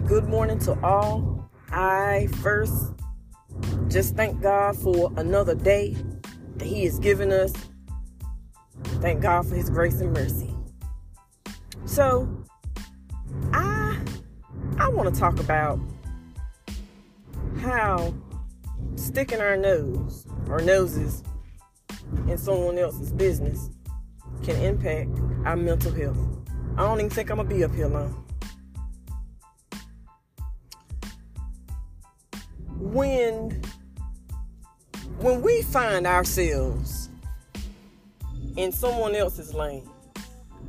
Good morning to all. I first just thank God for another day that He has given us. Thank God for His grace and mercy. So, I I want to talk about how sticking our nose or noses in someone else's business can impact our mental health. I don't even think I'm gonna be up here long. When when we find ourselves in someone else's lane,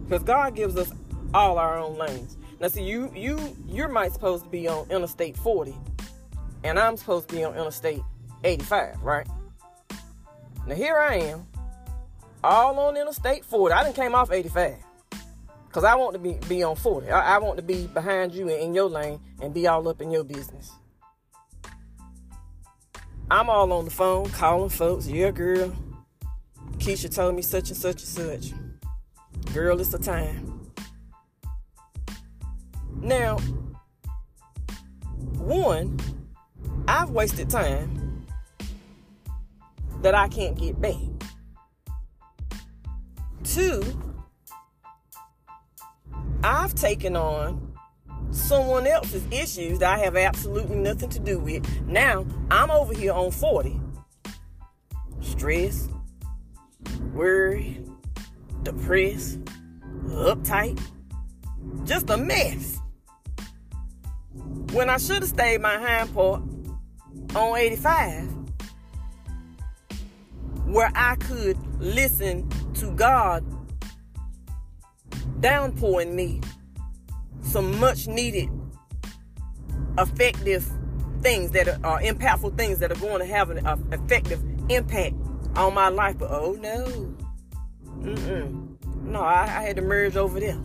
because God gives us all our own lanes. Now, see, you you you're might supposed to be on Interstate 40, and I'm supposed to be on Interstate 85, right? Now here I am, all on Interstate 40. I didn't came off 85. Cause I want to be, be on 40. I, I want to be behind you in, in your lane and be all up in your business. I'm all on the phone calling folks. Yeah, girl. Keisha told me such and such and such. Girl, it's the time. Now, one, I've wasted time that I can't get back. Two, I've taken on someone else's issues that I have absolutely nothing to do with. Now I'm over here on 40. Stress, worry, depressed, uptight, just a mess. When I should have stayed my hind part on 85, where I could listen to God downpouring me some much needed effective things that are, impactful things that are going to have an uh, effective impact on my life. But oh no, Mm-mm. no, I, I had to merge over there.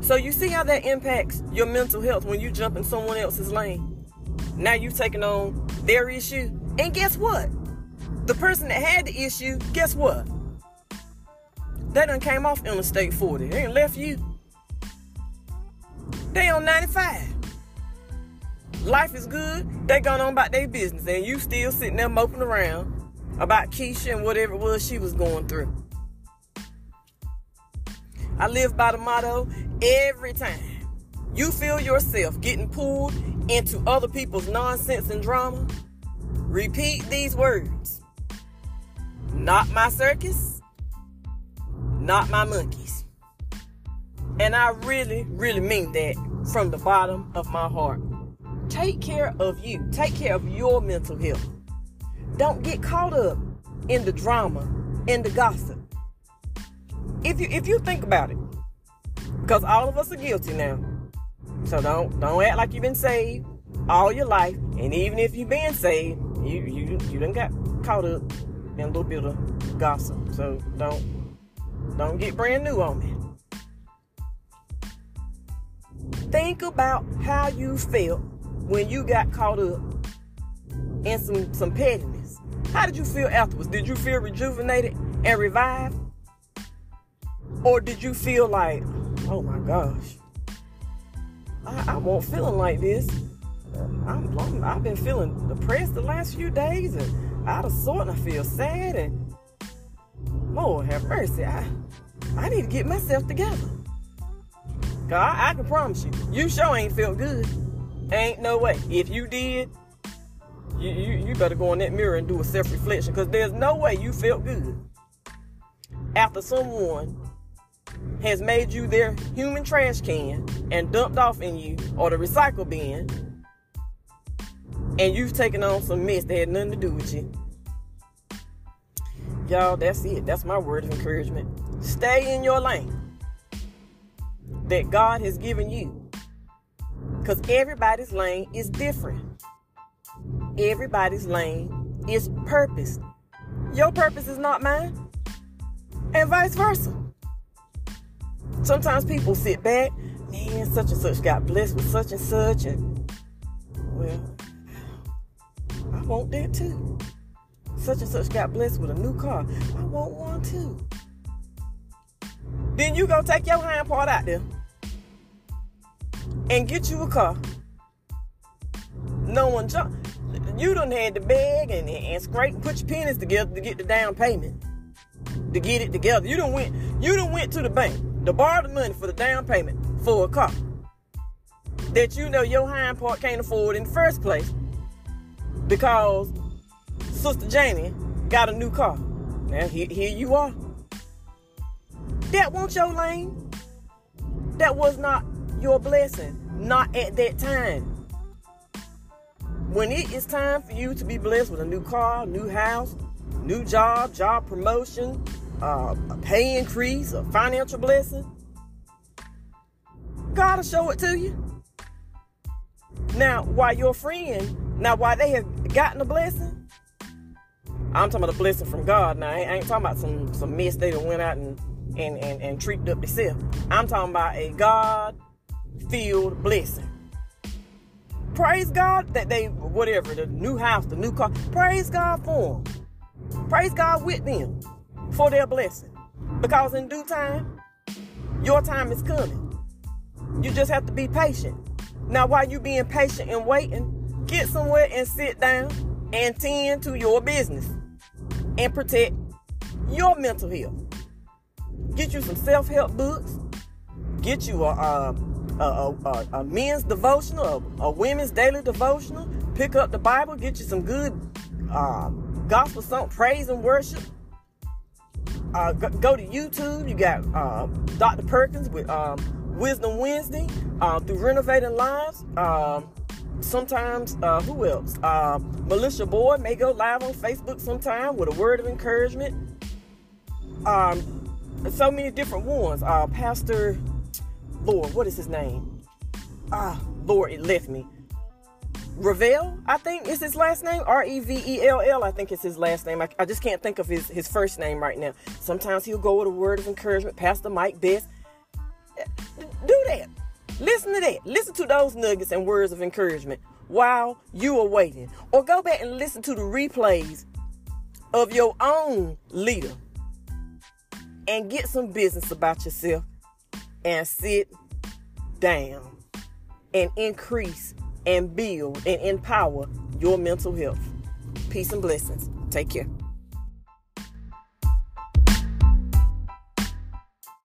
So you see how that impacts your mental health when you jump in someone else's lane. Now you taking on their issue, and guess what? The person that had the issue, guess what? They done came off Interstate 40. They ain't left you. They on 95. Life is good. They going on about their business. And you still sitting there moping around about Keisha and whatever it was she was going through. I live by the motto every time you feel yourself getting pulled into other people's nonsense and drama, repeat these words. Not my circus not my monkeys. And I really, really mean that from the bottom of my heart. Take care of you. Take care of your mental health. Don't get caught up in the drama, in the gossip. If you if you think about it, because all of us are guilty now. So don't don't act like you've been saved all your life, and even if you've been saved, you you you done got caught up in a little bit of gossip. So don't don't get brand new on me. Think about how you felt when you got caught up in some, some pettiness. How did you feel afterwards? Did you feel rejuvenated and revived? Or did you feel like, oh my gosh, I, I won't feeling like this. I'm, I'm, I've been feeling depressed the last few days and out of sort and I feel sad and Lord have mercy. I, I need to get myself together. I, I can promise you, you sure ain't felt good. Ain't no way. If you did, you, you, you better go in that mirror and do a self-reflection because there's no way you felt good after someone has made you their human trash can and dumped off in you or the recycle bin and you've taken on some mess that had nothing to do with you Y'all, that's it. That's my word of encouragement. Stay in your lane that God has given you. Because everybody's lane is different. Everybody's lane is purpose. Your purpose is not mine, and vice versa. Sometimes people sit back, man, such and such got blessed with such and such, and well, I want that too such and such got blessed with a new car. I want one too. Then you go take your hind part out there and get you a car. No one jump. You done had to beg and, and scrape and put your pennies together to get the down payment. To get it together. You done went you done went to the bank to borrow the money for the down payment for a car. That you know your hind part can't afford in the first place. Because Sister Janie got a new car. Now here, here you are. That won't your lane. That was not your blessing. Not at that time. When it is time for you to be blessed with a new car, new house, new job, job promotion, uh, a pay increase, a financial blessing, God will show it to you. Now, why your friend, now why they have gotten a blessing, I'm talking about a blessing from God. Now, I ain't, talking about some some mess they went out and and and, and treated up themselves. I'm talking about a God filled blessing. Praise God that they, whatever, the new house, the new car, praise God for them. Praise God with them for their blessing. Because in due time, your time is coming. You just have to be patient. Now, while you being patient and waiting, get somewhere and sit down and tend to your business and protect your mental health. Get you some self-help books. Get you a, a a, a, a men's devotional, a, women's daily devotional. Pick up the Bible, get you some good uh, gospel song, praise and worship. Uh, go, to YouTube. You got uh, Dr. Perkins with um, Wisdom Wednesday through Renovating Lives. Um, sometimes, uh, who else? Uh, Militia Boy may go live on Facebook sometime with a word of encouragement. Um, so many different ones. Uh, Pastor Lord, what is his name? Ah, Lord, it left me. Revel, I think is his last name. R E V E L L, I think is his last name. I, I, just can't think of his, his first name right now. Sometimes he'll go with a word of encouragement. Pastor Mike Best. Do that. Listen to that. Listen to those nuggets and words of encouragement while you are waiting. Or go back and listen to the replays of your own leader and get some business about yourself and sit down and increase and build and empower your mental health. Peace and blessings. Take care.